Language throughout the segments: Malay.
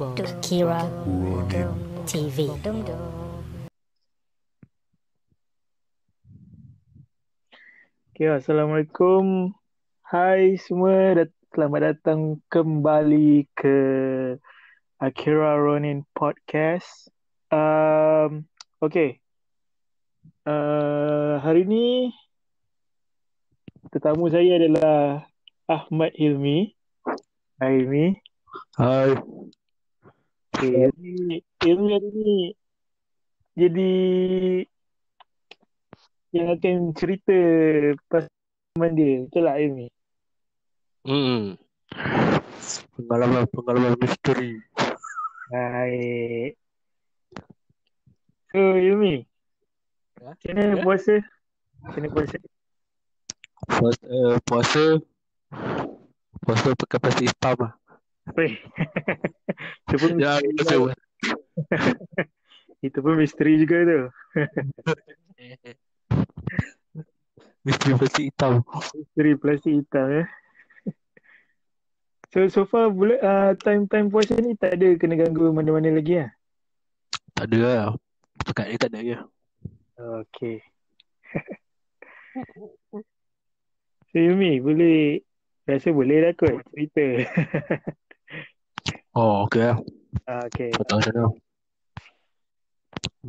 Kira TV. Okay, Assalamualaikum. Hai semua, dat- selamat datang kembali ke Akira Ronin Podcast. Um, okay. Uh, hari ni tetamu saya adalah Ahmad Hilmi. Hai Hilmi. Hai. Okay, Hilmi hari ni jadi yang akan cerita pasal pengalaman dia. Betul tak Hilmi? Hmm. Pengalaman pengalaman misteri. Baik. So, Yumi. Ya? Macam mana Ya? puasa? Macam mana puasa? Puasa, uh, puasa puasa pakai plastik hitam lah. Itu pun Ya, misteri juga. Itu pun misteri juga tu. Misteri plastik hitam. Misteri plastik hitam ya. So, so far bula, uh, time-time puasa ni tak ada kena ganggu mana-mana lagi lah. Tak ada lah. Dekat ni tak ada ya. Okay. so, Yumi, boleh Rasa boleh lah kot cerita. Oh, okey lah. Ah, okay. Tak tahu macam.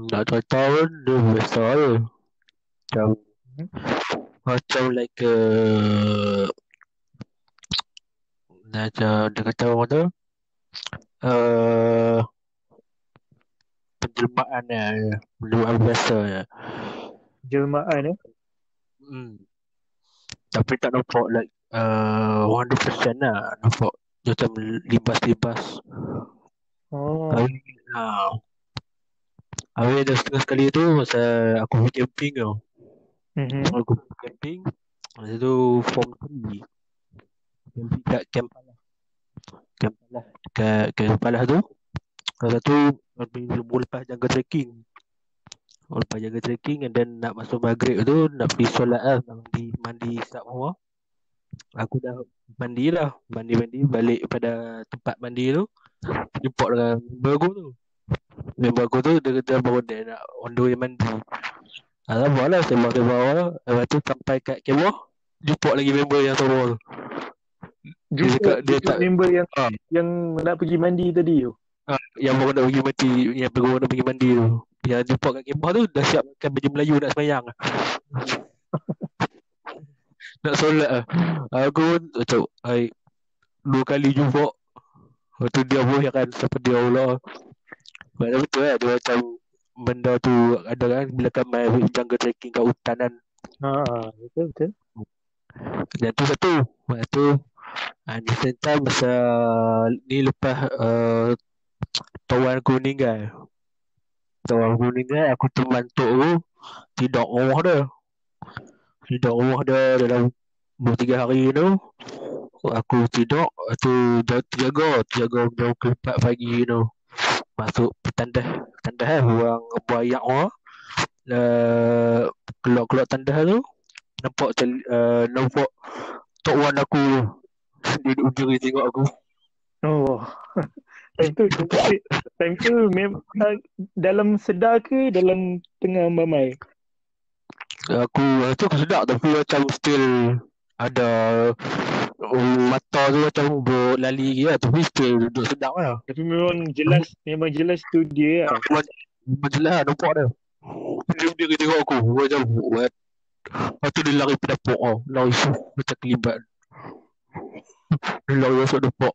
Nak tahu tahun dia biasa je. Macam Hmm. macam like uh, macam dia kata orang tu uh, penjelmaan ya, penjelmaan biasa ya. Jelmaan eh. Hmm. Tapi tak nampak like uh, 100% lah nampak dia macam libas-libas. Oh. Habis, ha. Habis ada setengah sekali tu masa aku pergi camping tau. Mhm. Aku pergi camping. Masa tu form 3. Camping kat camp Palas. Camp Palas. Kat camp Palas tu. Masa tu kami lepas jaga trekking. Lepas jaga trekking and then nak masuk maghrib tu nak pergi solat lah. Nak mandi, mandi rumah. Aku dah mandi lah. Mandi-mandi balik pada tempat mandi tu. Jumpa dengan member aku tu. Member aku tu dia kata baru dia nak on the way mandi. Alah buat lah sembang sembang awal. Lepas tu sampai kat kemah. Jumpa lagi member yang sama tu. Dia Jumpa, cakap dia tak- member yang Ah. yang nak pergi mandi tadi tu. Ha, yang baru nak pergi mandi, yang baru nak pergi mandi tu. Yang jumpa kat kemah tu dah siapkan baju Melayu nak semayang. Nak solat lah. Aku pun macam, hai, dua kali jumpa. Lepas tu dia pun kan seperti Allah. Macam betul lah, dia macam benda tu ada kan bila kau main jungle trekking kat hutan kan. Ha, betul betul. Yang tu satu. Lepas tu uh, di same time masa ni lepas uh, tawan aku meninggal. Tawan aku meninggal aku teman tok aku tidur rumah dia. Rumah dia dalam dua tiga hari tu. Aku tidur tu jaga jaga jam ke 4 pagi tu. Masuk petandah petandah eh orang buayak orang. Uh, keluar-keluar tandas tu nampak cel- uh, nampak Tok Wan aku duduk berdiri tengok aku. Oh. time tu time tu mem- dalam sedar ke dalam tengah mamai? Aku tu aku sedap tapi macam still ada um, mata tu macam berlali lagi lah tapi still duduk sedap lah. Tapi memang jelas memang jelas tu dia lah. Memang jelas lah nampak dia. Dia berdiri tengok aku macam what? Lepas tu dia lari ke dapur oh. Lari macam kelibat. dia lari masuk dapur.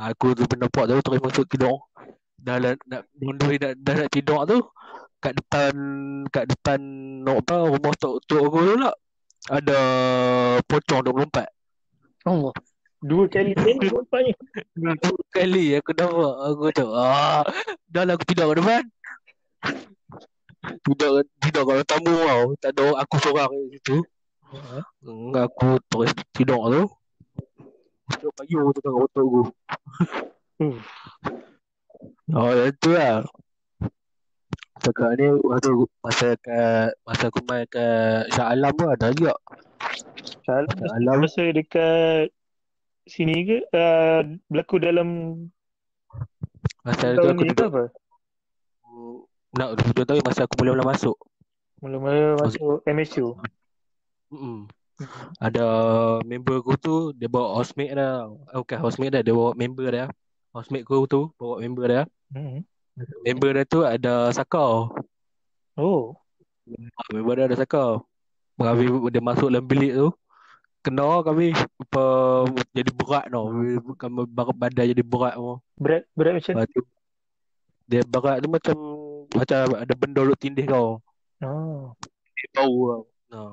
Aku tu pun nampak tu terus masuk tidur. Dah nak nak nak, nak, dah nak tidur tu kat depan kat depan no, apa rumah tok tok aku tu lah ada pocong 24. Oh. Dua kali tengok rupanya. Dua kali aku nampak aku macam ah dah lah aku tidur kat depan. Tidur tidur kat tamu tau. Tak ada aku seorang kat situ. Hmm, aku terus tidur tu. Tidur payung tu kat otak aku. Hmm. Oh, yang tu lah. Cakap ni waktu masa kat masa aku main kat Shah Alam tu ada juga. Salah Shah Alam masa dekat sini ke uh, berlaku dalam Masa Tahun aku ni ke duduk apa? nak duduk tahu masa aku mula-mula masuk. Mula-mula masuk MSU. Mm-mm. Ada member aku tu dia bawa housemate dah. Eh, bukan housemate dah, dia bawa member dah. Housemate aku tu bawa member dah. Hmm. Member dia tu ada sakau. Oh. Member dia ada sakau. Habis dia masuk dalam bilik tu kena kami apa jadi berat tau. Kami badan jadi berat tu. Berat berat macam tu dia berat tu macam macam ada benda duk tindih kau. Oh. Dia bau tau. Nah.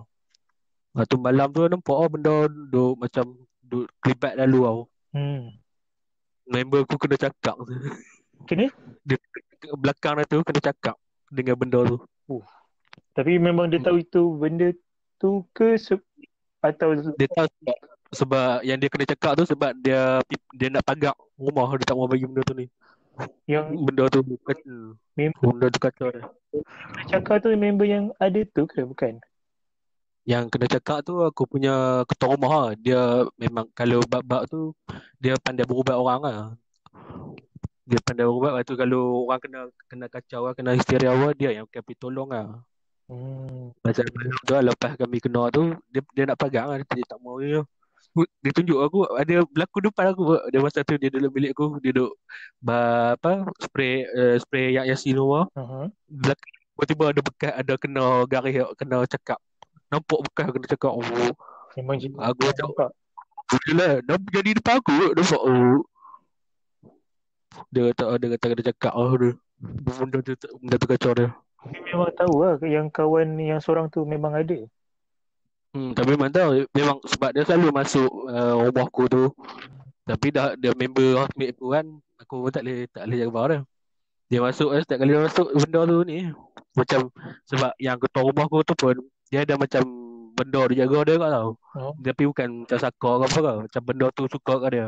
Lepas tu malam tu nampak oh, benda duk macam duk kelibat lalu tau. Hmm. Member aku kena cakap tu. Kena? Dia ke belakang dia tu kena cakap dengan benda tu. Tapi memang dia tahu itu benda tu ke se- atau Dia tahu sebab, sebab yang dia kena cakap tu sebab dia dia nak pagak rumah dia tak mau bagi benda tu ni. yang Benda tu kacau. member Benda tu kacau dia. cakap tu member yang ada tu ke bukan? Yang kena cakap tu aku punya ketua rumah lah. Dia memang kalau bab-bab tu dia pandai berubat orang lah. Dia pandai berubat lepas tu kalau orang kena kena kacau lah, kena histeria lah, dia yang akan pergi tolong lah. Hmm. Macam malam tu lah, lepas kami kena tu dia dia nak pagang lah, dia tak mau dia. Dia tunjuk aku ada berlaku depan aku dia masa tu dia dalam bilik aku dia duduk apa spray uh, spray yang yasin semua Uh-huh. belakang tiba-tiba ada bekas ada kena garis kena cakap nampak bekas kena cakap oh Memang aku macam. Yelah, dah jadi depan aku nampak oh. Dia kata dia kata kena cakap oh dia. Benda tu benda tu kacau dia. Tapi memang tahu lah yang kawan yang seorang tu memang ada. Hmm, tapi memang tahu memang sebab dia selalu masuk uh, rumah aku tu. Tapi dah dia member housemate aku kan, aku pun tak boleh tak boleh jaga barang dia. Dia masuk eh, setiap kali dia masuk benda tu ni macam sebab yang ketua rumah aku tu pun dia ada macam benda dia jaga dia kau tahu. Oh. Tapi bukan macam sakar ke apa kau. Macam benda tu suka kat dia.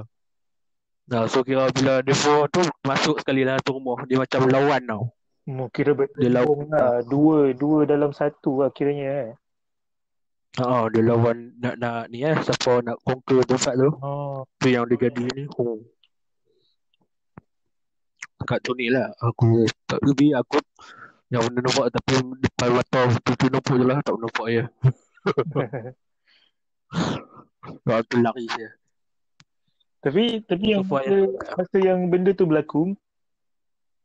Nah, so kira bila dia pun tu masuk sekali dalam tu rumah, dia macam lawan tau. Hmm, kira Dia lawan. lah. Dua, dua dalam satu lah kiranya eh. Ha, dia lawan nak nak ni eh siapa nak conquer tempat tu. Oh. Tu yang dia jadi ni. Oh. Kat tu ni lah aku tak lebih aku yang benda nampak tapi depan mata tu tu nampak je lah tak nampak ya. Kau tu lari je. Tapi tapi yang far masa, masa yang benda tu berlaku,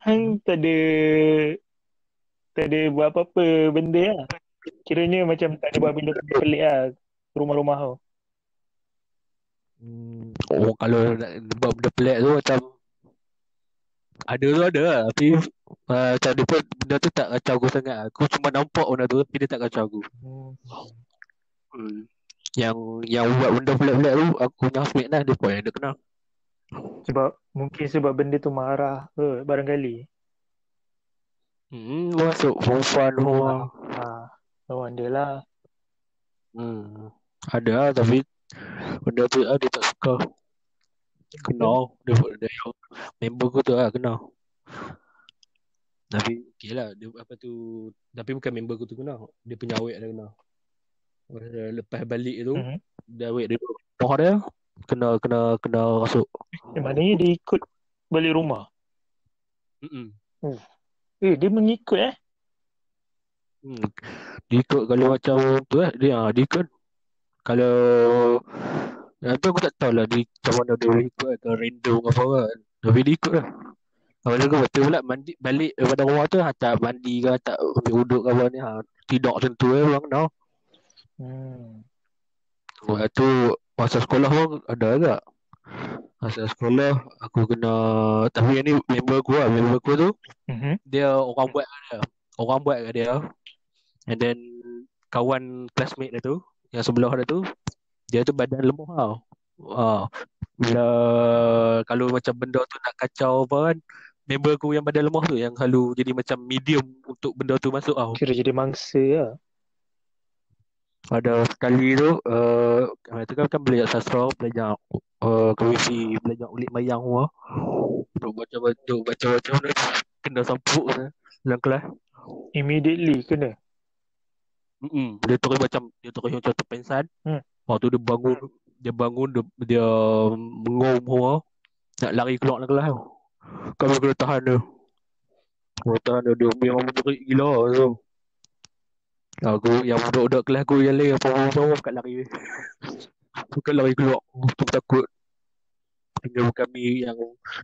hang tak ada tak ada buat apa-apa benda lah. Kiranya macam tak ada buat benda pelik lah rumah-rumah tu. Hmm. Oh kalau nak buat benda pelik tu macam ada tu ada lah tapi uh, macam dia pun benda tu tak kacau aku sangat aku cuma nampak benda tu tapi dia tak kacau aku Hmm. hmm. Yang yang buat benda pelik-pelik tu aku punya housemate lah dia pun yang dia kenal Sebab mungkin sebab benda tu marah ke barangkali. hmm masuk perempuan semua Ha, no wonder lah. hmm. ada lah tapi benda tu ah, dia tak suka kenal dia, dia, dia member aku tu lah kenal tapi okey lah dia apa tu tapi bukan member aku tu kenal dia punya awet dia kenal lepas balik tu Mhm. dia awet dia duduk rumah dia kena kena kena rasuk Eh, maknanya dia ikut balik rumah. Mm-mm. Eh, dia mengikut eh. Hmm. Dia ikut kalau macam tu eh dia ah, dia ikut kalau tu aku tak tahu lah dia macam mana dia ikut atau random apa kan tapi dia ikut lah Lepas tu betul pula mandi balik daripada rumah tu hantar mandi ke hantar ambil uduk ke apa ni ha, tidak tentu eh orang kenal Hmm. Lepas tu masa sekolah pun ada agak. Masa sekolah aku kena tapi yang ni member aku lah, member aku tu Mhm. dia orang buat kat dia. Orang buat kat dia. And then kawan classmate dia tu yang sebelah dia tu dia tu badan lemah tau. Ah, bila kalau macam benda tu nak kacau apa kan member aku yang badan lemah tu yang selalu jadi macam medium untuk benda tu masuk tau. Kira jadi mangsa lah. Ada sekali tu uh, kami tu kan, kan belajar sastra, belajar uh, kewisi, belajar ulit mayang semua. Duk baca-baca, baca-baca mana kena sampuk sana dalam kelas. Immediately kena. Mm-mm. Dia terus macam dia terus macam terpensan. Hmm. Waktu dia bangun, dia bangun dia, dia mengom semua nak lari keluar dalam kelas tu. Kami kena tahan dia. Kena tahan dia. Dia memang menjerit gila Aku yang budak-budak kelas aku yang lain apa apa kat lari. Bukan lari keluar. Tu takut. Tinggal kami yang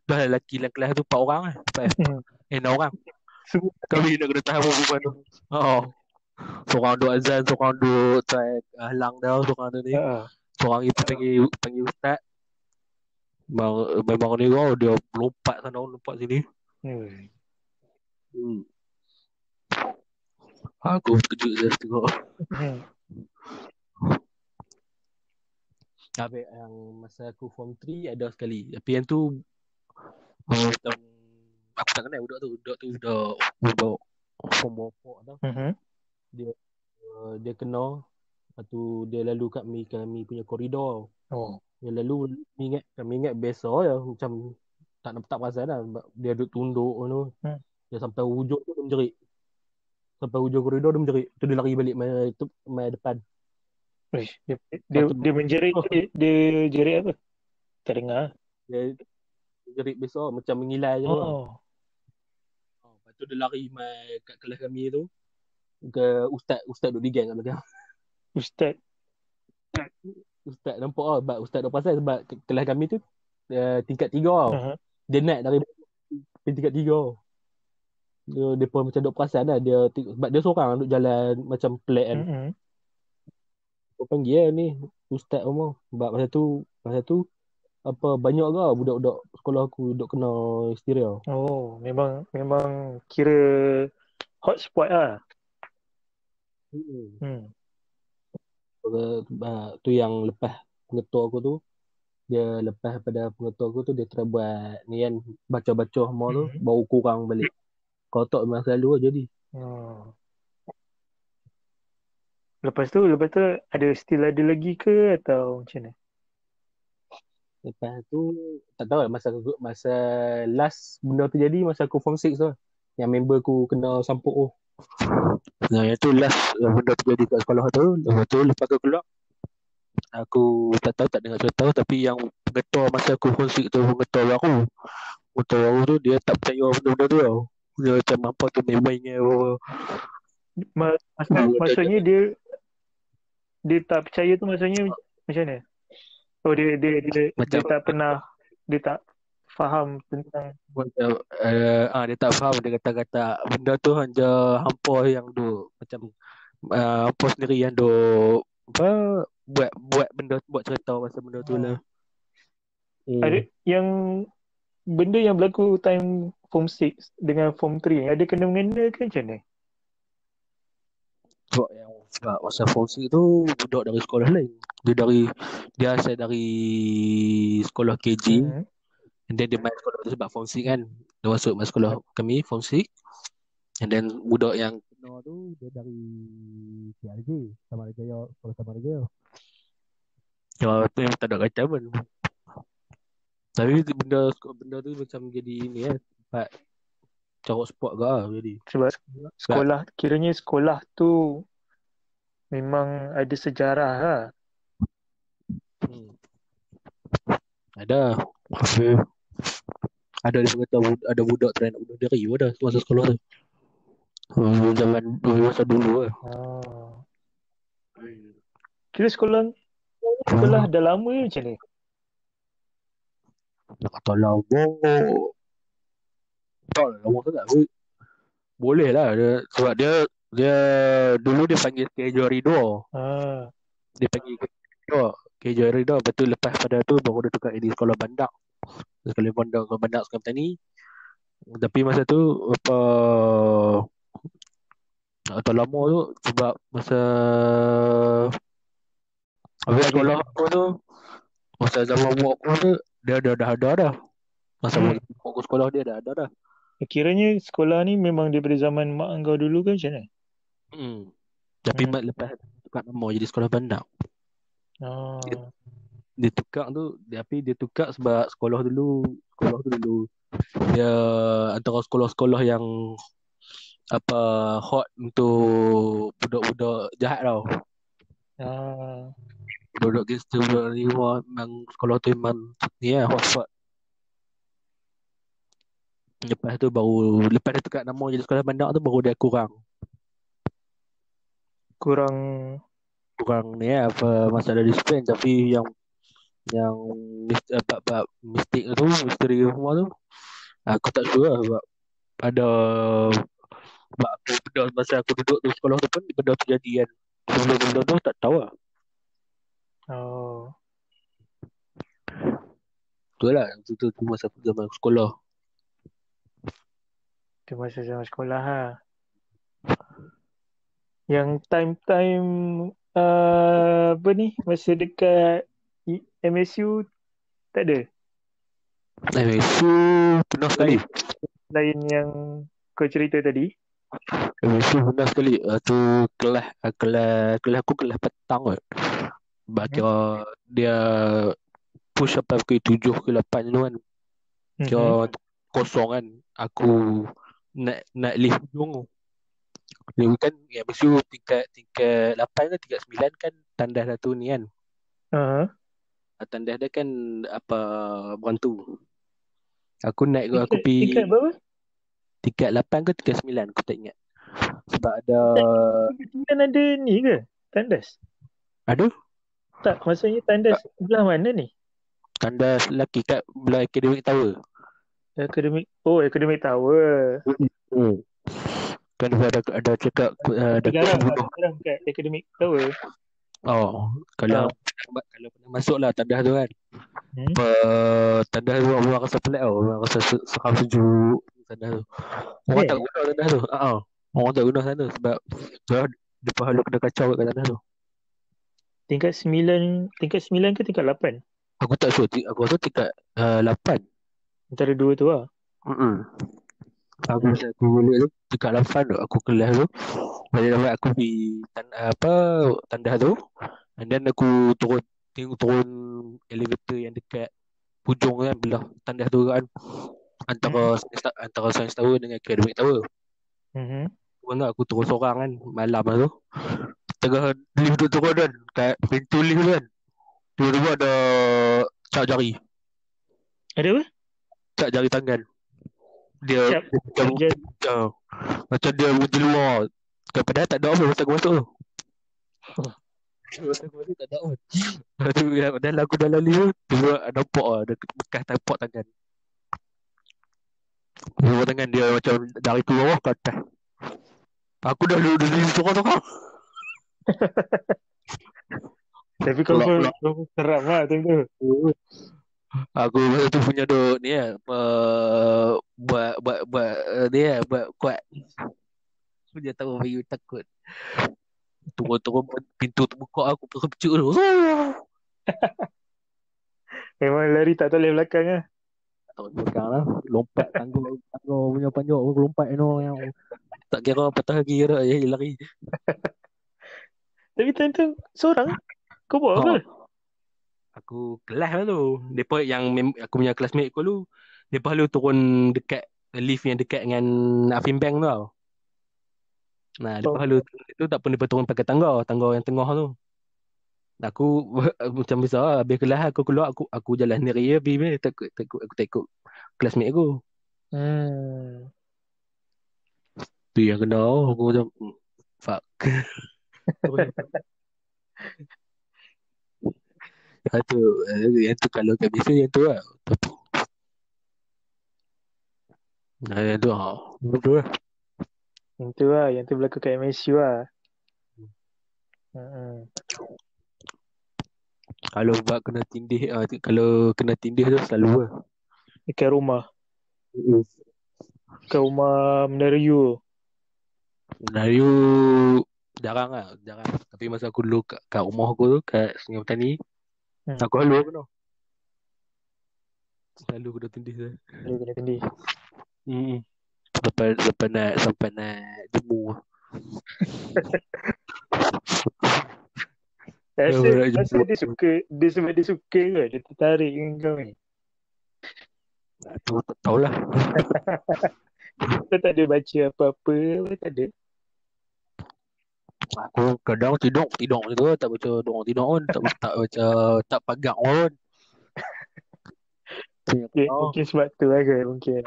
dah lelaki dalam kelas tu 4 orang lah. 4 Hmm. eh 6 orang. Semua Kami nak kena tahan perempuan tu. Oh. Seorang duk azan, seorang duk try halang dah, seorang tu ni. Seorang ni panggil panggil ustaz. Memang, memang ni kau dia lompat sana lompat sini. Hmm. Hmm. Aku terkejut saya tengok. Hmm. Habis yang masa aku form 3 ada sekali. Tapi yang tu macam aku tak kenal budak tu. Budak tu budak budak form berapa tau. Mhm. Uh, dia kena Lepas tu dia lalu kat mi kami punya koridor. Oh. Dia lalu kami ingat kami ingat biasa je macam tak tak perasan lah dia duduk tunduk tu. Hmm. Dia sampai hujung tu dia menjerit. Sampai hujung koridor dia menjerit. Tu dia lari balik mai tu mai depan. Uish, dia, dia, Satu- dia menjerit dia, dia jerit apa? Tak dengar. Dia menjerit biasa macam mengilai je. Oh. Oh. Lepas tu dia lari mai kat kelas kami tu ke ustaz ustaz duduk di gang kat belakang. Ustaz. Ustaz nampak ah sebab ustaz dah pasal sebab ke- kelas kami tu uh, tingkat tiga tau. Uh-huh. Dia naik dari tingkat tiga. Dia, dia pun macam duk perasan lah. Dia, sebab dia seorang duk jalan macam pelik kan. Mm-hmm. Aku panggil lah ni Ustaz Umar. Sebab masa tu masa tu apa banyak ke budak-budak sekolah aku duk kena histeria. Oh, memang memang kira hotspot lah. Hmm. Hmm. Uh, tu yang lepas pengetua aku tu dia lepas pada pengetua aku tu dia try buat ni kan baca-baca semua tu Mhm. baru kurang balik. Kalau tak memang selalu lah jadi. Oh. Lepas tu, lepas tu ada still ada lagi ke atau macam mana? Lepas tu tak tahu lah masa aku, masa last benda tu jadi masa aku form 6 tu. Yang member aku kena sampuk tu. Nah, yang tu last uh, benda tu jadi kat sekolah tu. Lepas tu lepas aku keluar aku tak tahu tak dengar cerita tapi yang pengetua masa aku form 6 tu pengetua baru. Pengetua baru tu dia tak percaya benda-benda tu tau. Dia macam apa tu main-main ke apa. Ma- maksud, maksudnya dia dia tak percaya tu maksudnya macam mana? Oh dia dia dia, dia Macam- tak pernah dia tak faham tentang Macam uh, ah, dia tak faham dia kata-kata benda tu hanya hampa yang duk macam uh, hampa sendiri yang duk apa buat buat benda buat cerita pasal benda tu lah. Hmm. ada yang benda yang berlaku time form 6 dengan form 3 ada kena mengena ke macam mana? Sebab yang sebab masa form 6 tu budak dari sekolah lain. Dia dari dia asal dari sekolah KG Hmm. and then dia main sekolah tu sebab form 6 kan. Dia masuk masuk sekolah kami form 6 and then budak yang kena tu dia dari PRJ sama Jaya sekolah sama Jaya. Ya tu yang tak ada kaitan pun. Tapi benda benda tu macam jadi ni kan. Sebab carut sport ke lah jadi. Sebab sekolah kiranya sekolah tu memang ada sejarah lah. Hmm. Ada. Ada dia kata ada budak try nak bunuh diri pun dah masa sekolah tu. Hmm, zaman masa dulu lah. Ah. Kira sekolah sekolah dah lama ke macam ni? Nak kata lama. Tak lama sangat. Bo- Boleh lah dia, sebab dia dia dulu dia panggil schedule Ridho. Ah. Dia panggil Ridho. Schedule Ridho. Lepas tu lepas pada tu baru dia tukar jadi sekolah bandar. Sekolah bandar, sekolah bandar sekolah petani. Tapi masa tu apa atau lama tu sebab masa habis sekolah aku tu masa zaman buat aku tu dia dah dah ada dah. Masa Hmm. hmm. aku sekolah dia dah ada dah. Kiranya sekolah ni memang daripada zaman mak engkau dulu ke macam mana? Hmm. Tapi Hmm. mat lepas tukar nama jadi sekolah bandar. Ah. Dia tukar tu dia, tapi dia tukar sebab sekolah dulu sekolah tu dulu dia antara sekolah-sekolah yang apa hot untuk budak-budak jahat tau. Ah. Budak gangster budak ni memang sekolah tu memang ni lah hot spot. Lepas tu baru lepas dia tukar nama jadi sekolah bandar tu baru dia kurang. Kurang. Kurang ni lah, apa masalah disiplin tapi yang yang apa apa mistik tu misteri semua tu aku tak sure lah sebab ada sebab aku benda masa aku duduk di sekolah tu pun benda tu jadi kan. Sebelum benda tu tak tahu lah. Oh. Tu lah tu, tu, tu masa aku zaman sekolah Itu masa zaman sekolah ha. Yang time-time uh, apa ni masa dekat MSU tak ada. so pernah sekali Lain yang kau cerita tadi. so pernah sekali uh, tu kelas uh, kelas kelas aku kelas petang kot sebab Hmm. dia push sampai pukul tujuh ke lapan tu kan. Kira kosong kan Aku Nak nak lift hujung tu Lift kan Ya mesti tingkat Tingkat 8 ke tingkat 9 kan Tandas satu ni kan Uh-huh. Ah, Tandas dia kan Apa Berantu Aku naik aku Tingkat, pergi tingkat berapa? Tingkat 8 ke tingkat 9 Aku tak ingat Sebab ada Tingkat ada ni ke? Tandas? Ada Tak, maksudnya tandas belah mana ni? Tandas lelaki kat Belah Academic Tower Academic. Oh, Academic Tower. hmm. Kan ada ada cakap uh, ada Jarang, bunuh jarang kat Academic Tower. Oh, kalau kalau pernah masuk lah tandas tu kan. Hmm. Apa tandas tu orang rasa pelik tau. Orang rasa se- seram sejuk tandas tu. Orang Eh. tak guna tandas tu. Ha ah. Orang tak guna sana sebab dia dia pahala kena kacau kat tandas tu. Tingkat 9, tingkat 9 ke tingkat 8? Aku tak sure. Aku rasa tingkat uh, 8. Antara dua tu lah. Hmm. Aku masa aku balik tu tingkat 8 tu aku kelas tu. Balik dapat aku pergi tan, apa tandas tu. And then aku turun tengok turun elevator yang dekat hujung kan belah tandas tu kan. Antara Science Ta- antara Science Tower dengan Academic Tower. Mhm. Mana aku turun seorang kan malam tu. Tengah lift tu turun kan kat pintu lift tu kan. Tiba-tiba ada cap jari, Ada apa? Cap jari tangan. Dia Cap- dia macam uh, macam dia bunyi luar. Kan padahal tak ada apa masa aku masuk tu. Oh. Masa aku masuk tak ada apa. Lepas tu padahal aku dalam lift tu tiba nampak lah ada bekas tapak tangan. Tapak tangan dia macam dari ke bawah ke atas. Aku dah duduk di. Tapi kau pun Kelak-kelak. kau pun seram lah time tu. Aku masa tu punya duk ni uh, buat buat buat uh, ni lah buat kuat. Punya tahu bagi takut. Turun-turun pintu terbuka aku terkejut dulu. Memang lari tak toleh belakang lah. Tak tahu belakang lah. Lompat tanggung tanggung punya panjang aku lompat you know, yang tak kira patah kaki ke tak jadi lari. Tapi time tu seorang kau buat apa? Aku kelas lah tu. Depa yang mem- aku punya classmate aku dulu. Depa lalu turun dekat lift yang dekat dengan Afim Bank tu tau. Nah, Oh. lepas lalu itu tak pun depa turun pakai tangga, tangga yang tengah tu. Aku macam biasa lah, habis kelas aku keluar aku aku jalan sendiri je pergi takut takut aku tak ikut classmate aku. Hmm. Tu yang kena aku macam hmm, fuck. yang tu eh, yang tu kalau kat biasa yang tu lah. Tapi Nah, yang tu ha. Betul lah. Yang tu lah, yang tu berlaku kat MSU lah. Hmm. Kalau buat kena tindih tu- kalau kena tindih tu selalu lah. Dekat rumah. Dekat rumah Menara U. Melayu jarang lah, jarang. Tapi masa aku dulu kat, kat rumah aku tu kat Sungai Petani, Hmm. aku selalu kena. Selalu kena tindih tu. Dia kena tindih. Hmm. Sampai sampai nak sampai nak jemu. Rasa, dia suka, dia sebab dia suka ke? Dia tertarik dengan kau ni. Ah, Tu tak tahulah. Kau tak ada baca apa-apa, apa tak ada. Aku kadang tidur tidur tu tak baca doa tidur pun tak tak baca tak pagang pun. Tu yang Mungkin, sebab tu lah ke, mungkin.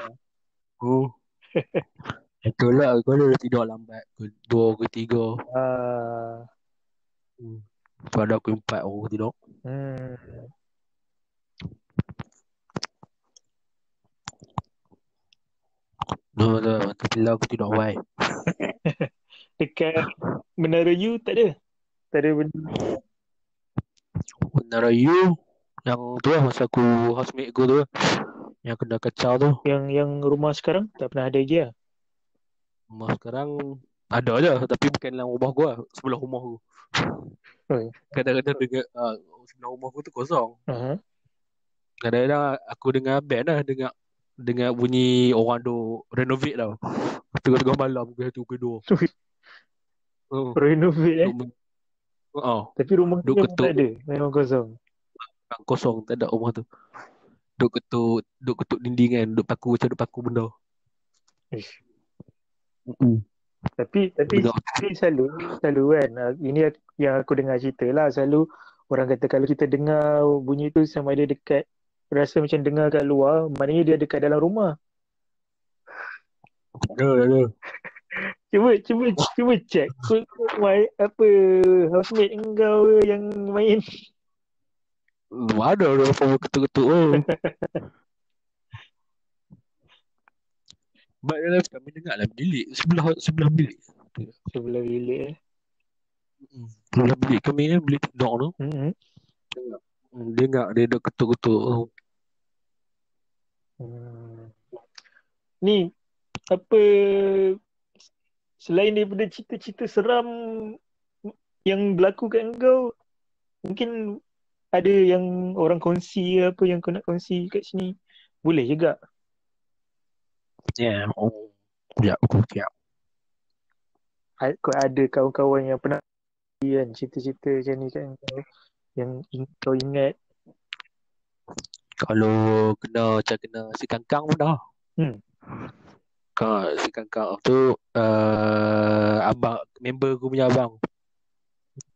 Oh. Itulah kau dah tidur lambat. Dua ke tiga. Ah. Pada aku empat aku tidur. Hmm. Dua tu. Tapi lah aku tidur baik. Dekat Menara U tak ada. Tak ada benda. Menara U. Yang tu lah masa aku housemate aku tu. lah. Yang kena kacau tu. Yang yang rumah sekarang tak pernah ada lagi lah. Rumah sekarang ada je. Tapi bukan dalam rumah gua. Sebelah rumah aku. Oh. Kadang-kadang dengar uh, sebelah rumah aku tu kosong. Uh-huh. Kadang-kadang aku dengar band lah. Dengar dengar bunyi orang tu renovate tau. Tengah-tengah malam ke satu ke dua. Oh. Renovate eh. Oh, Tapi rumah tu Duk memang ketuk. tak ada. Memang kosong. kosong tak ada rumah tu. Duk ketuk, duk ketuk dinding kan, duk paku macam duk paku benda. Ish. Tapi tapi tapi selalu selalu kan ini yang aku dengar cerita lah selalu orang kata kalau kita dengar bunyi tu sama ada dekat rasa macam dengar kat luar maknanya dia dekat dalam rumah. Ada, ada. Cuba cuba cuba check kau mai apa housemate engkau yang main. Hmm, Ada apa ketuk-ketuk oh. Sebab dalam kami dengar lah bilik sebelah sebelah bilik. Sebelah bilik eh. Mm. Sebelah bilik kami ni bilik tidur tu. Hmm. Hmm, Dengar dia ada ketuk-ketuk. Oh. Hmm. Ni apa selain daripada cerita-cerita seram yang berlaku kat engkau mungkin ada yang orang kongsi apa yang kau nak kongsi kat sini boleh juga Ya. Yeah. Oh. Ya, aku siap. A- kau ada kawan-kawan yang pernah kan cerita-cerita macam ni kan engkau yang kau ingat Kalau kena macam kena si kangkang pun dah. Hmm. Kau si kangkang tu uh, abang member aku punya abang.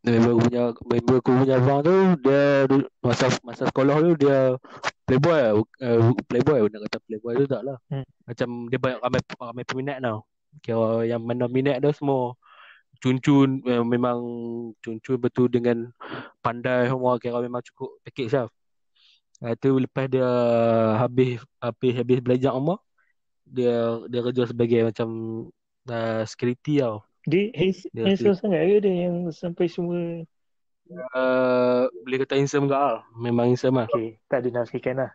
Member aku punya member aku punya abang tu dia masa masa sekolah tu dia playboy. Uh, playboy nak kata playboy tu tak lah. Hmm. Macam dia banyak ramai ramai peminat tau. Kira yang mana minat dia semua cun-cun uh, memang cun-cun betul dengan pandai semua kira memang cukup package lah. Uh, tu lepas dia habis habis habis belajar rumah dia dia kerja sebagai macam uh, security tau. dia hands- Dia handsome sangat ke dia yang sampai semua Uh, boleh kata handsome ke lah. Memang handsome lah. okay tak dinafikan lah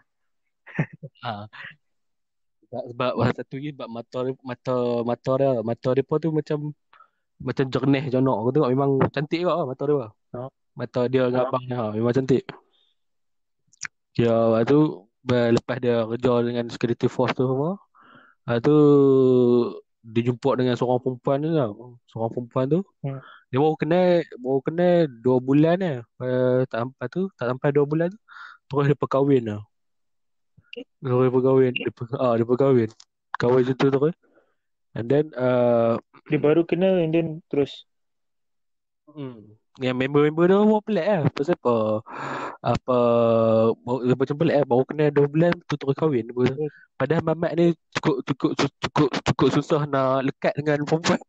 Ha. Sebab, salah satu lagi sebab mata mata mata dia mata dia pun tu macam macam jernih jonok aku tengok memang cantik juga lah mata dia. lah. Oh. Mata dia dengan abang dia ha, memang cantik. Ya, lepas tu ber- lepas dia kerja dengan security force tu semua, lepas tu dia jumpa dengan seorang perempuan tu tau. Seorang perempuan tu. Hmm. Dia baru kenal baru kenal dua bulan je. Uh, tak sampai tu, tak sampai dua bulan tu terus dia perkahwin tau. Terus dia perkahwin. Dia, per, ah, dia perkahwin. Kahwin situ terus. And then uh, dia baru kenal and then terus Hmm. Yang member-member dia semua pelik lah. Pasal apa? Apa dia macam pelik lah. Baru kena 2 bulan tu terus kahwin. Apa. Padahal mamat ni cukup cukup cukup cukup susah nak lekat dengan perempuan.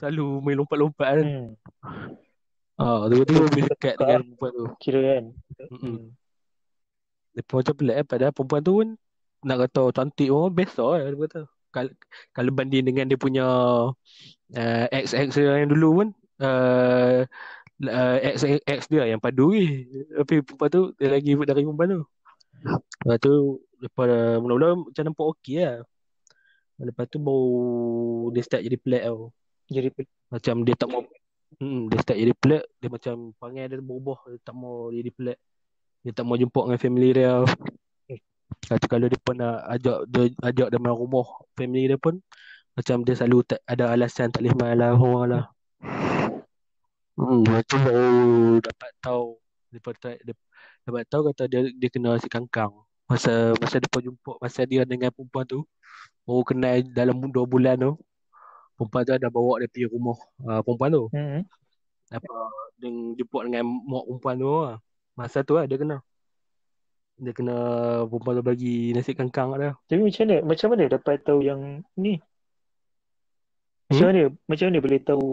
Selalu main lompat-lompat kan. hmm, Ah, tiba-tiba boleh lekat dengan perempuan tu. kira kan hmm. Dia pun macam pelik lah. Padahal perempuan tu pun nak kata cantik pun biasa lah dia kata. Kalau, kalau banding dengan dia punya uh, ex-ex yang dulu pun uh, uh, ex ex dia yang padu ni. Tapi perempuan tu dia lagi dari perempuan tu. Lepas tu lepas mula-mula macam nampak okey lah. Lepas tu baru dia start jadi pelik tau. jadi Macam dia tak mau hmm, dia start jadi pelik, dia macam perangai dia berubah, dia tak mau jadi pelik. Dia tak mau jumpa dengan family dia. Lepas tu kalau dia pun nak ajak dia ajak dia main rumah family dia pun macam dia selalu tak ada alasan tak boleh main lah orang lah. Hmm, lepas tu baru dapat tahu dia, dia dapat tahu kata dia dia kena si kangkang. Masa masa dia jumpa masa dia dengan perempuan tu baru kenal dalam 2 bulan tu perempuan tu dah bawa dia pergi rumah uh, perempuan tu. hmm. Apa dia jumpa dengan mak perempuan tu lah. Masa tu lah dia kenal. Dia kena perempuan tu bagi nasi kangkang kat dia. Tapi macam mana? Macam mana dapat tahu yang ni? Macam Hmm? mana? Macam mana boleh tahu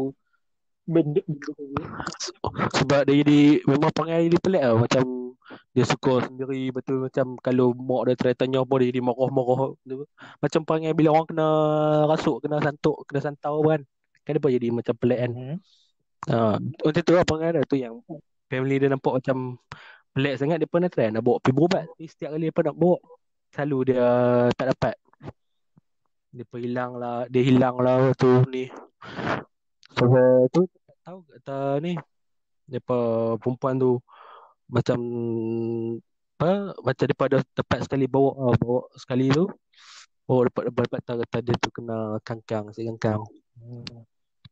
benda? Sebab dia jadi memang perangai dia pelik lah. Macam dia suka sendiri betul macam kalau mak dia try tanya apa dia jadi marah-marah. Macam perangai bila orang kena rasuk, kena santuk, kena santau kan. Kan dia jadi macam pelik kan. Hmm. Ha, macam tu lah perangai dia tu yang family dia nampak macam pelik sangat dia pernah try nak bawa pergi berubat tapi setiap kali dia nak bawa selalu dia tak dapat dia hilang lah dia hilang lah tu ni sampai tu tak tahu kata ni. Pun perempuan tu macam apa macam daripada dapat sekali bawa ah, bawa sekali tu. Oh dapat dapat, dapat tahu kata dia tu kena kangkang si kangkang. Hmm.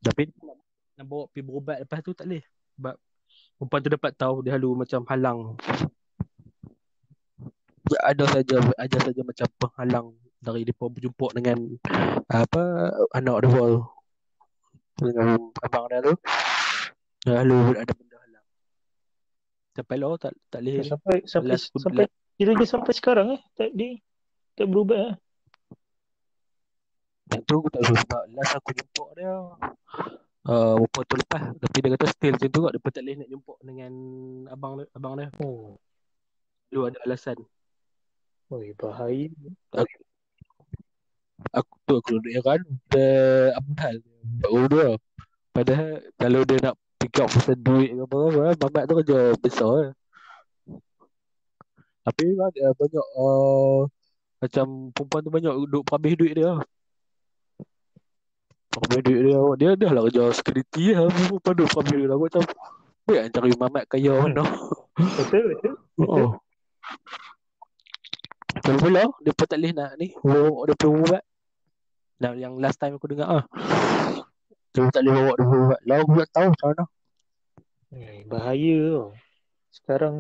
tapi nak, bawa pergi berubat lepas tu tak boleh. Sebab perempuan tu dapat tahu dia lalu macam halang. Ada saja ada saja macam penghalang dari dia berjumpa dengan apa anak dia tu dengan abang dia tu. Lalu ada benda halang. Sampai lah tak tak boleh Sampai sampai last sampai kira dia sampai sekarang eh? Tak di tak berubah eh. Yang tu aku tak tahu sebab last aku jumpa dia uh, Rupa tu lepas. Tapi dia kata still macam tu kot Dia tak boleh nak jumpa dengan abang dia, abang dia. Oh, Lu ada alasan. Oi bahaya. Aku tu aku duduk heran Dia apa hal Baru dia Padahal kalau dia nak pick up pasal duit ke apa-apa Mamat tu kerja besar eh. Tapi ada banyak uh, Macam perempuan tu banyak duduk habis duit dia Habis duit dia Dia dah lah kerja security lah Perempuan duduk habis duit dia Aku macam Baik nak cari mamat kaya mana Betul betul. Oh. Kalau pula dia pun tak boleh nak ni dia pergi ubat. Nah, yang last time aku dengar ah. Dia tak boleh bawa dia ubat. Lah aku tak tahu macam mana. Eh, bahaya tau. Sekarang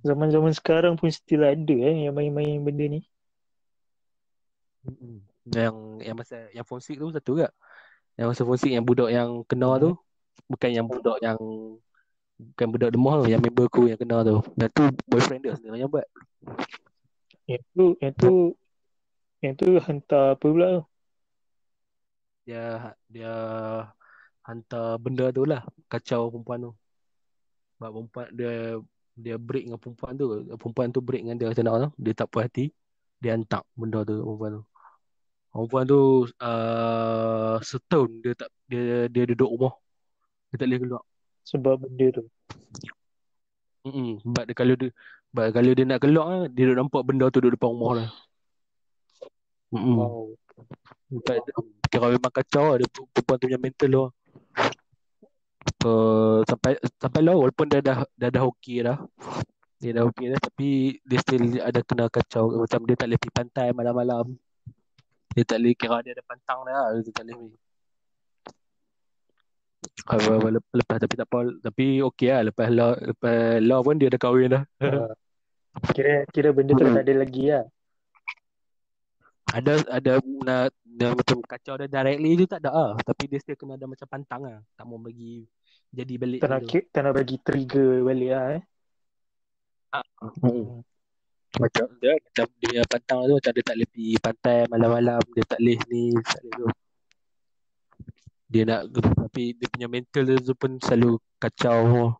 zaman-zaman sekarang pun still ada eh yang main-main benda ni. Yang yang masa yang fonsik tu satu ke? Yang masa fonsik yang budak yang kena tu bukan yang budak yang bukan budak demah tu, yang member aku yang kena tu. Dan tu boyfriend dia sendiri yang buat. Yang tu yang tu yang tu hantar apa pula tu? Dia dia hantar benda tu lah kacau perempuan tu. Sebab perempuan dia dia break dengan perempuan tu. Perempuan tu break dengan dia macam mana tu. Dia tak puas hati. Dia hantar benda tu perempuan tu. Perempuan tu uh, setahun dia tak dia dia duduk rumah. Dia tak boleh keluar. Sebab benda tu. Mm-mm. Sebab dia kalau dia sebab kalau dia nak keluar dia duduk nampak benda tu duduk depan rumah dia. Mm-mm. Wow. Sebab kira memang kacau lah dia perempuan tu punya mental tu. Uh, sampai sampai lah walaupun dia dah dah dah okey dah. Dia dah okey dah tapi dia still ada kena kacau macam dia tak boleh pergi pantai malam-malam. Dia tak boleh kira dia ada pantang dah lah. Dia tak boleh pergi. Lepas tapi tak apa tapi okey lah lepas law lepas law pun dia dah kahwin dah. Ah. Kira kira benda tu Hmm. tak ada lagi lah. Ada ada nak dia macam kacau dia directly tu tak ada ah tapi dia still kena ada macam pantang ah tak mau bagi jadi balik Tak nak, tak nak bagi trigger balik lah eh. Hmm. Macam dia macam dia pantang tu macam dia tak boleh pergi pantai malam-malam dia tak boleh ni tak boleh tu. Dia nak tapi dia punya mental dia tu pun selalu kacau.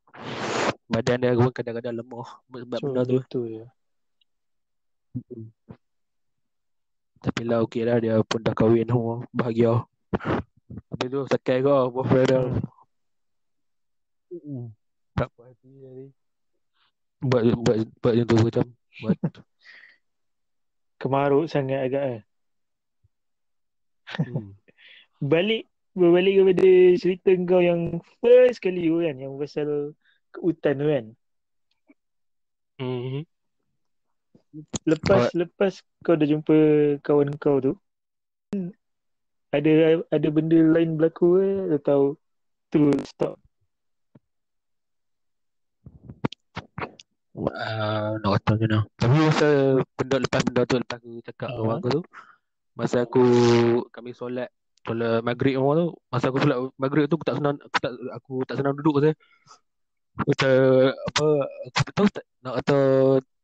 Badan dia pun kadang-kadang lemah sebab So, benda tu. betul je. Tapi lah okey lah dia pun dah kahwin semua bahagia. Habis tu sakai kau boyfriend dia. Tak puas hati tadi. Buat buat buat macam tu macam buat Kemaruk sangat agak eh. hmm. Balik berbalik kepada cerita kau yang first kali tu kan yang pasal ke hutan tu kan. Hmm. Lepas lepas kau dah jumpa kawan kau tu ada ada benda lain berlaku ke atau tu stop? Uh, nak kata macam mana Tapi masa benda lepas benda tu Lepas aku cakap Ah. dengan aku tu Masa aku Kami solat Solat maghrib semua tu Masa aku solat maghrib tu Aku tak senang Aku tak, aku tak senang duduk saya Macam Apa Aku tak tahu tak Nak kata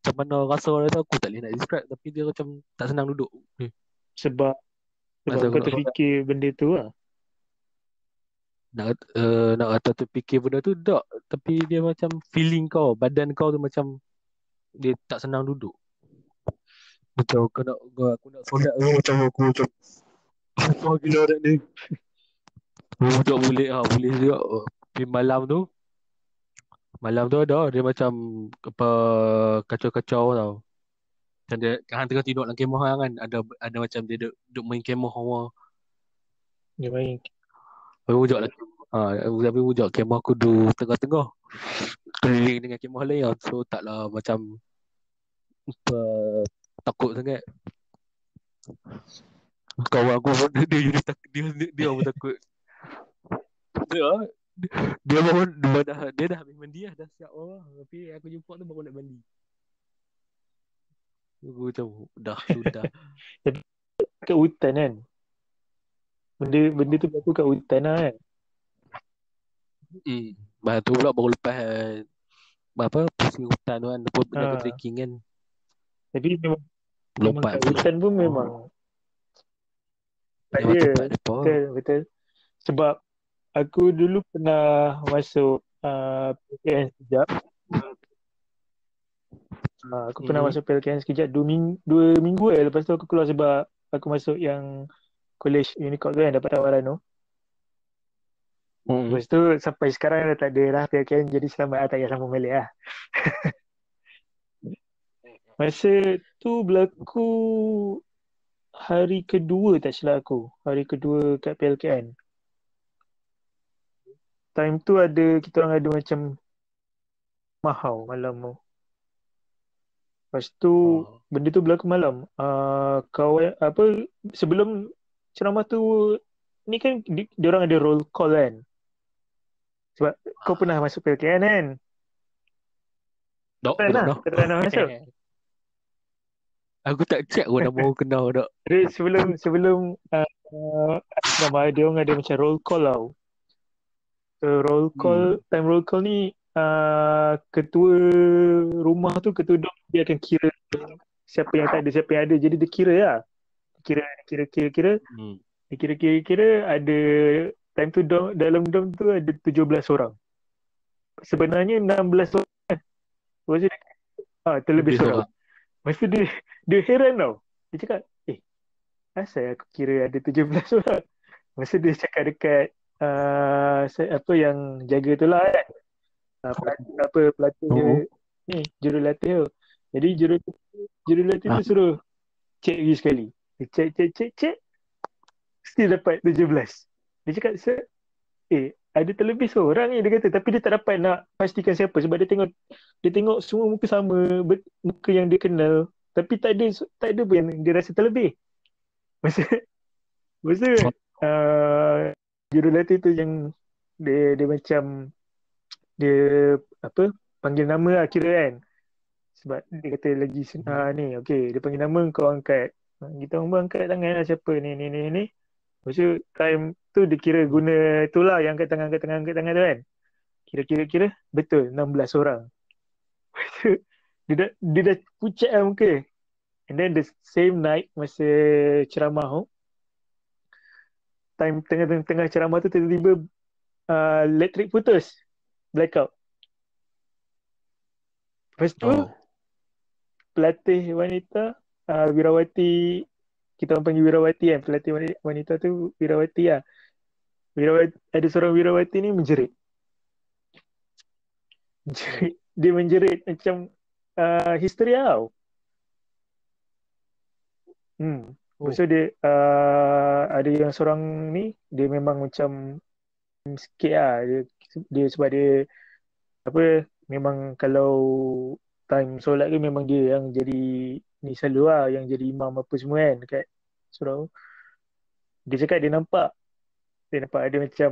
macam mana rasa dia tu aku tak boleh nak describe tapi dia macam tak senang duduk. Hmm. Sebab sebab Masa kau aku nak terfikir benda tu lah. Nak uh, nak kata terfikir benda tu tak tapi dia macam feeling kau, badan kau tu macam dia tak senang duduk. Macam aku nak aku, aku nak solat tu macam aku macam apa gila dah ni. Tak boleh ah, boleh juga. Tapi malam tu malam tu ada dia macam apa kacau-kacau tau. Macam dia kan tengah tidur dalam kemah kan ada ada macam dia duduk, duduk main kemah orang. Dia main. Tapi wujud lah ha, Tapi wujud kemah aku du tengah-tengah Keliling dengan kemah lain lah. So taklah macam apa, Takut sangat Kawan aku pun dia, dia, dia, tak- dia, dia, dia pun takut Dia dia pun dia dah, dia dah habis mandi lah, dah siap orang Tapi aku jumpa tu baru nak mandi Aku macam dah sudah Kat hutan kan. Benda benda tu berlaku kat hutan lah kan. hmm. Lepas tu pula baru lepas eh, apa pusing hutan tu kan Lepas tu Ha. trekking kan Tapi memang, Lompat kat hutan pun memang tak Memang ada. Betul, betul. Sebab aku dulu pernah masuk uh, PKN sekejap. Uh, aku pernah Mhm. masuk PKN sekejap dua, ming- dua minggu eh. Lepas tu aku keluar sebab aku masuk yang college Unicode tu kan dapat tawaran tu. Hmm. Lepas tu sampai sekarang dah tak ada dah PKN jadi selamat lah tak payah sambung balik lah. Masa tu berlaku hari kedua tak silap aku. Hari kedua kat PLKN. Time tu ada, kita orang ada macam mahau malam tu. Lepas tu, Oh. benda tu berlaku malam. Uh, kawan, apa, sebelum ceramah tu, ni kan di, orang ada roll call kan. Sebab kau pernah masuk PLKN kan? Dok, Pernah, dok, dok. kau pernah masuk. Aku tak check pun nama aku kenal dok. Jadi sebelum sebelum uh, nama dia orang ada macam roll call tau. So roll call, time roll call ni uh, ketua rumah tu ketua dom dia akan kira siapa yang tak ada siapa yang ada jadi dia kira lah. Kira kira kira kira Hmm. dia kira kira kira ada time tu dom, dalam dom tu ada 17 orang. Sebenarnya 16 orang. Lepas tu dia, ah, terlebih Lebih seorang. Lepas tu dia, dia heran tau. Dia cakap, eh, asal aku kira ada 17 orang. Masa dia cakap dekat uh, apa yang jaga tu lah kan. Uh, pelatih, apa, pelatih dia, Oh. ni, jurulatih tu. Jadi juru, jurulatih tu Ah. suruh check lagi sekali. Dia check, check, check, check. Still dapat 17. Dia cakap, "Sir, eh, ada terlebih seorang ni dia kata tapi dia tak dapat nak pastikan siapa sebab dia tengok dia tengok semua muka sama ber- muka yang dia kenal tapi tak ada tak ada pun yang dia rasa terlebih masa masa uh, jurulatih tu yang dia dia macam dia apa panggil nama lah kira kan sebab dia kata lagi uh, ni okey dia panggil nama kau angkat kita orang angkat tangan lah siapa ni ni ni ni Lepas tu time tu dia kira guna tu lah yang angkat tangan angkat tangan angkat tangan tu kan. Kira-kira kira betul 16 orang. Dia dah dia dah pucat lah muka. And then the same night masa ceramah tu time tengah-tengah ceramah tu tiba-tiba uh, elektrik putus. Blackout. Lepas tu Oh. pelatih wanita uh, Wirawati kita orang panggil Wirawati kan pelatih wani- wanita tu Wirawati lah Wirawati, ada seorang Wirawati ni menjerit menjerit dia menjerit macam uh, histeria tau hmm Oh. So dia uh, ada yang seorang ni dia memang macam sikit lah dia, dia sebab dia apa memang kalau time solat tu memang dia yang jadi ni selalu lah yang jadi imam apa semua kan kat surau dia cakap dia nampak dia nampak ada macam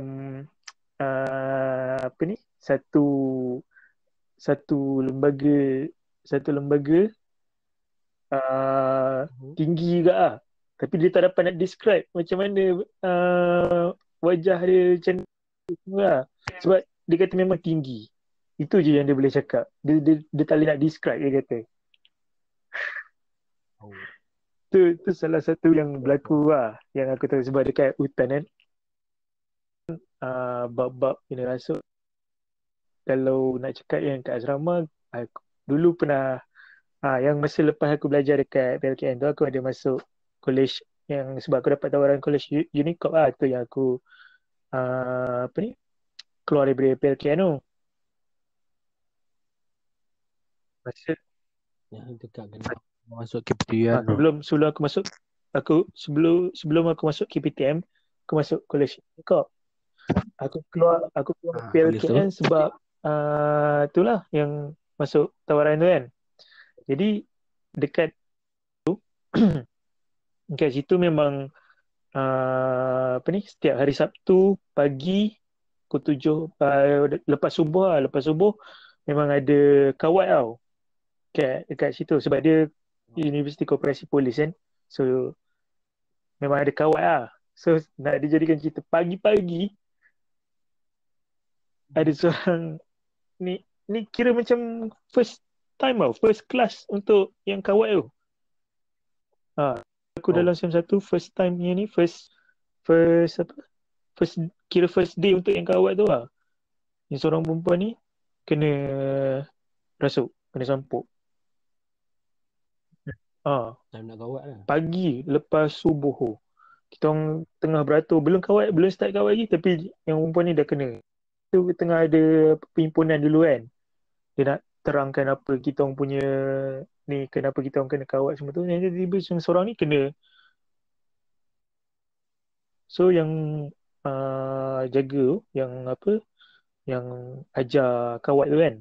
uh, apa ni satu satu lembaga satu lembaga uh, Mhm. tinggi juga lah tapi dia tak dapat nak describe macam mana uh, wajah dia macam tu semua lah. sebab dia kata memang tinggi. Itu je yang dia boleh cakap. Dia, dia, dia tak boleh nak describe dia kata. Oh. tu tu salah satu yang berlaku lah yang aku tahu sebab dekat hutan kan. Uh, bab-bab kena rasuk. Kalau nak cakap yang kat asrama aku dulu pernah ah yang masa lepas aku belajar dekat PLKN tu aku ada masuk college yang sebab aku dapat tawaran college Unicorp lah tu yang aku uh, apa ni keluar dari PLKN tu. Masa Yang dekat kena masuk KPTN Ah, sebelum sebelum aku masuk aku sebelum sebelum aku masuk KPTM aku masuk college kau aku keluar aku keluar Ah, PLKN sebab uh, itulah yang masuk tawaran tu kan. Jadi dekat tu dekat situ memang uh, apa ni setiap hari Sabtu pagi pukul tujuh uh, lepas subuh lah lepas subuh memang ada kawat tau dekat, dekat situ sebab dia Universiti Koperasi Polis kan. So memang ada kawat lah. So nak dijadikan cerita pagi-pagi ada seorang ni ni kira macam first time tau, first class untuk yang kawat tu. Ha, aku Oh. dalam SEM 1 first time yang ni first first apa? First kira first day untuk yang kawat tu lah. Yang seorang perempuan ni kena rasuk, kena sampuk. Ah, Time nak kawat lah pagi lepas subuh. Kita orang tengah beratur, belum kawat, belum start kawat lagi tapi yang perempuan ni dah kena. Tu tengah ada perhimpunan dulu kan. Dia nak terangkan apa kita orang punya ni kenapa kita orang kena kawat semua tu. Yang tiba-tiba yang seorang ni kena. So yang uh, jaga yang apa yang ajar kawat tu kan.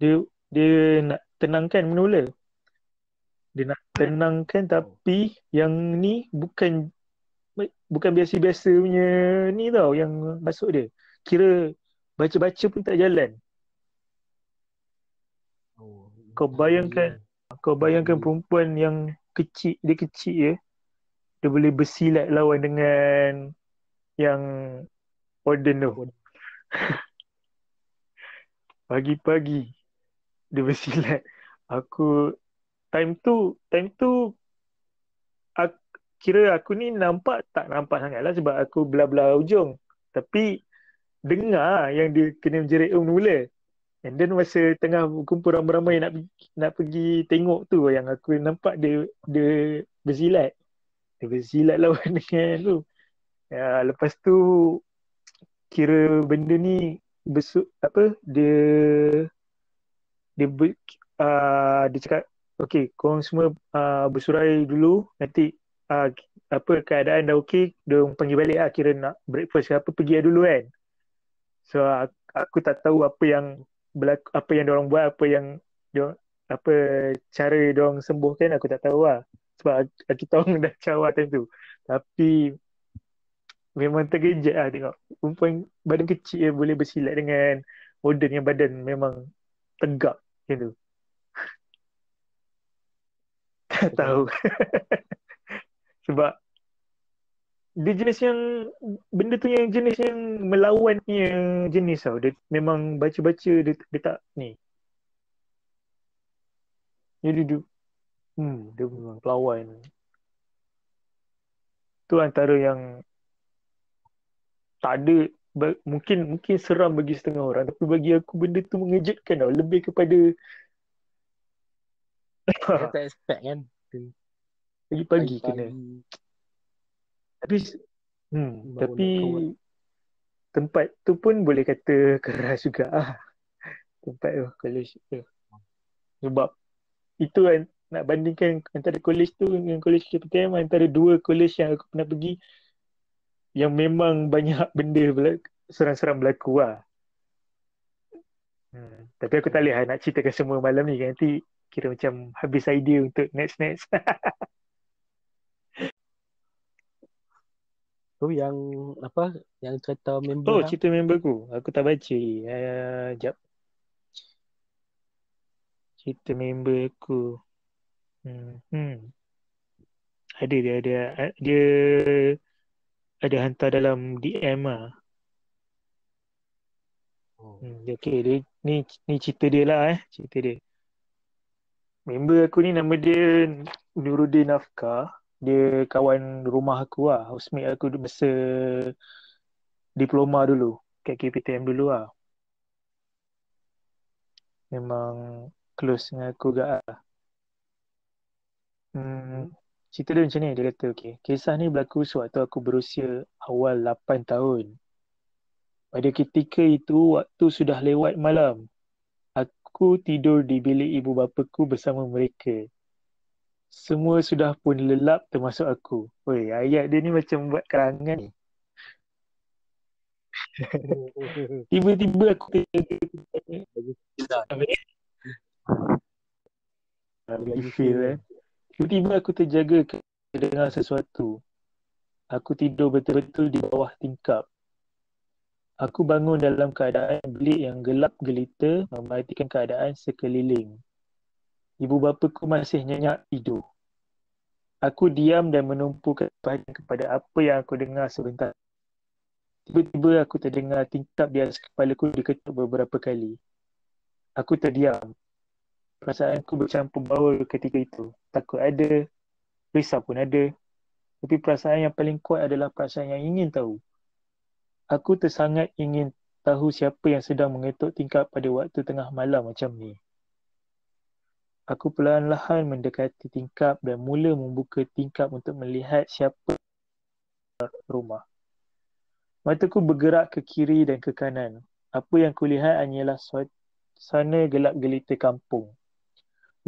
Dia dia nak tenangkan mula dia nak tenangkan tapi yang ni bukan bukan biasa-biasa punya ni tau yang masuk dia. Kira baca-baca pun tak jalan. Kau bayangkan- Kau bayangkan perempuan yang kecil, dia kecil je. Dia boleh bersilat lawan dengan yang warden tu. Pagi-pagi dia bersilat. Aku time tu, time tu aku, kira aku ni nampak tak nampak sangat lah sebab aku belah-belah ujung. Tapi dengar yang dia kena menjerit um mula. And then masa tengah kumpul ramai-ramai nak nak pergi tengok tu yang aku nampak dia dia bersilat. Dia bersilat lawan dengan tu. Ya, lepas tu kira benda ni besuk apa dia dia ber, uh, dia cakap okey korang semua uh, bersurai dulu nanti uh, apa keadaan dah okey dia panggil balik lah kira nak breakfast ke apa pergi lah dulu kan so aku, aku tak tahu apa yang berlaku apa yang dia orang buat apa yang dia apa cara dia orang sembuhkan aku tak tahu lah. Sebab kita orang dah cawa time tu. Tapi memang terkejut lah tengok. Perempuan badan kecil je boleh bersilat dengan warden yang badan memang tegak macam tu. Tak tahu. Sebab dia jenis yang benda tu yang jenis yang melawan punya jenis tau. Dia memang baca-baca dia, dia tak ni. Dia hmm, dia memang pelawan tu antara yang tak ada mungkin mungkin seram bagi setengah orang. Tapi bagi aku benda tu mengejutkan tau. Lebih kepada tak expect kan? Pagi-pagi kena. Pagi-pagi. Tapi hmm, tapi kawan. tempat tu pun boleh kata keras juga ah. Tempat tu college tu. Sebab itu kan nak bandingkan antara college tu dengan college KPTM antara dua college yang aku pernah pergi yang memang banyak benda berlaku, seram-seram berlaku lah. Hmm. Tapi aku tak boleh lah nak ceritakan semua malam ni nanti kira macam habis idea untuk next-next. Tu yang apa yang cerita member Oh, hang? cerita member ku. Aku tak baca. Uh, jap. Cerita member aku. Hmm. hmm. Ada dia ada dia ada hantar dalam DM ah. Oh. Hmm, okay, dia, ni ni cerita dia lah eh, cerita dia. member aku ni nama dia Nuruddin Afkar. Dia kawan rumah aku lah. Housemate aku masa diploma dulu. Kat KPTM dulu lah. Memang close dengan aku juga lah. Hmm, cerita dia macam ni. Dia kata, okay. Kisah ni berlaku sewaktu aku berusia awal 8 tahun. Pada ketika itu, waktu sudah lewat malam. Aku tidur di bilik ibu bapaku bersama mereka. Semua sudah pun lelap termasuk aku. Woi, ayat dia ni macam buat kerangan ni. Tiba-tiba aku lagi feel eh. Tiba-tiba aku terjaga dengan sesuatu. Aku tidur betul-betul di bawah tingkap. Aku bangun dalam keadaan bilik yang gelap gelita memperhatikan keadaan sekeliling. Ibu bapaku masih nyenyak tidur. Aku diam dan menumpukan perhatian kepada apa yang aku dengar sebentar. Tiba-tiba aku terdengar tingkap di atas kepalaku diketuk beberapa kali. Aku terdiam. Perasaanku bercampur baur ketika itu. Takut ada, risau pun ada. Tapi perasaan yang paling kuat adalah perasaan yang ingin tahu. Aku tersangat ingin tahu siapa yang sedang mengetuk tingkap pada waktu tengah malam macam ni. Aku perlahan-lahan mendekati tingkap dan mula membuka tingkap untuk melihat siapa rumah. Mataku bergerak ke kiri dan ke kanan. Apa yang kulihat hanyalah suasana gelap gelita kampung.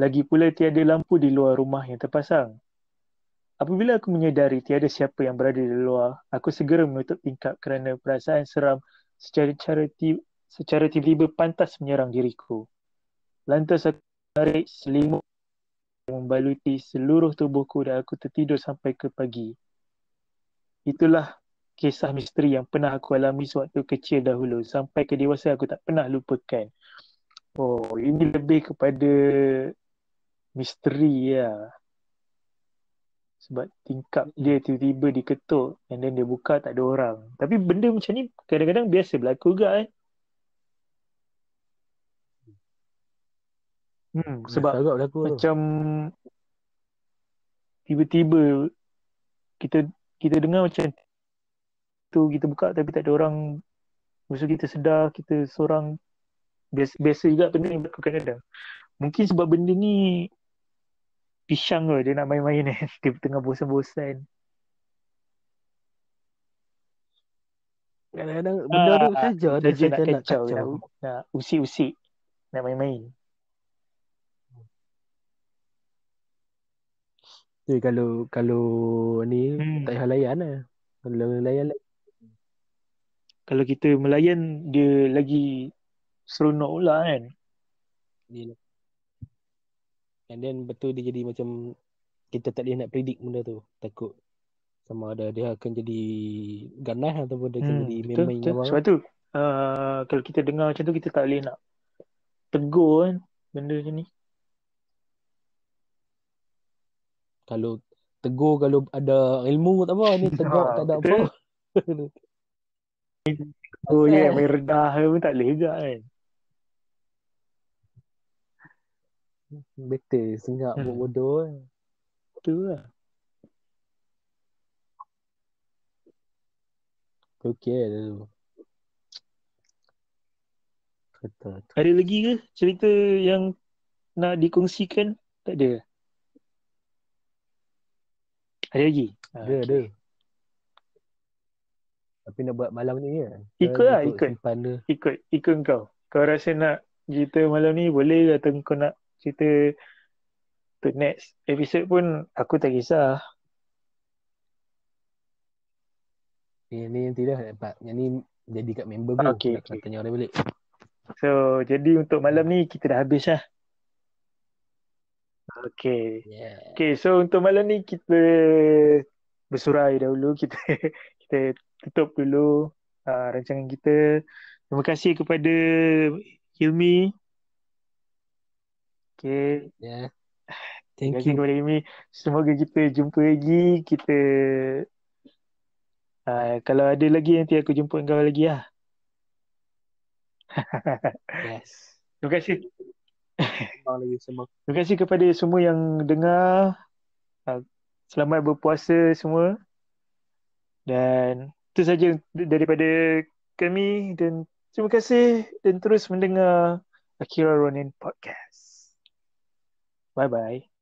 Lagi pula tiada lampu di luar rumah yang terpasang. Apabila aku menyedari tiada siapa yang berada di luar, aku segera menutup tingkap kerana perasaan seram secara, secara, tiba-tiba pantas menyerang diriku. Lantas aku tarik selimut membaluti seluruh tubuhku dan aku tertidur sampai ke pagi. Itulah kisah misteri yang pernah aku alami sewaktu kecil dahulu. Sampai ke dewasa aku tak pernah lupakan. Oh, ini lebih kepada misteri ya sebab tingkap dia tiba-tiba diketuk and then dia buka tak ada orang. Tapi benda macam ni kadang-kadang biasa berlaku juga eh. Hmm, sebab berlaku macam tiba-tiba kita kita dengar macam tu kita buka tapi tak ada orang. Lepas kita sedar kita seorang. Biasa, biasa juga benda ni berlaku kadang-kadang. Mungkin sebab benda ni pisang ke dia nak main-main kan dia tengah bosan-bosan. Kadang-kadang benda tu ah, saja dia saja nak kacau, nak, nak usik-usik nak main-main Jadi kalau kalau ni hmm. tak payah layan lah. Kalau layan Kalau kita melayan dia lagi seronok pula kan. Dia And then betul dia jadi macam kita tak boleh nak predict benda tu. Takut sama ada dia akan jadi ganas ataupun dia akan hmm, jadi main-main betul, betul. Sebab tu uh, kalau kita dengar macam tu kita tak boleh nak tegur kan benda macam ni. Kalau tegur kalau ada ilmu tak apa ni tegur ha, tak ada betul. apa. oh ya main redah pun tak boleh juga kan. Better sengak hmm. buat bodoh kan. Betul lah. Okay tu. Kata, Ada lagi ke cerita yang nak dikongsikan? Tak ada. Ada lagi? Ada, okay. ada. Tapi nak buat malam ni ya? Ikut lah, ikut. Ikut, ikut kau. Kau rasa nak cerita malam ni boleh atau kau nak cerita untuk next episode pun aku tak kisah. Ni ni nanti dah dapat. Yang ni jadi kat member pun okay, nak okay. tanya orang balik. So, jadi untuk malam ni kita dah habis lah. Okay. Yeah. Okay, so untuk malam ni kita bersurai dahulu. Kita kita tutup dulu uh, rancangan kita. Terima kasih kepada Hilmi Okay. Yeah. Thank you. kepada Amy. Semoga kita jumpa lagi. Kita uh, kalau ada lagi nanti aku jumpa kau lagi lah. yes. Terima kasih. Sembang lagi sembang. Terima kasih kepada semua yang dengar. Ah, Selamat berpuasa semua. Dan itu saja daripada kami dan terima kasih dan terus mendengar Akira Ronin Podcast. Bye bye.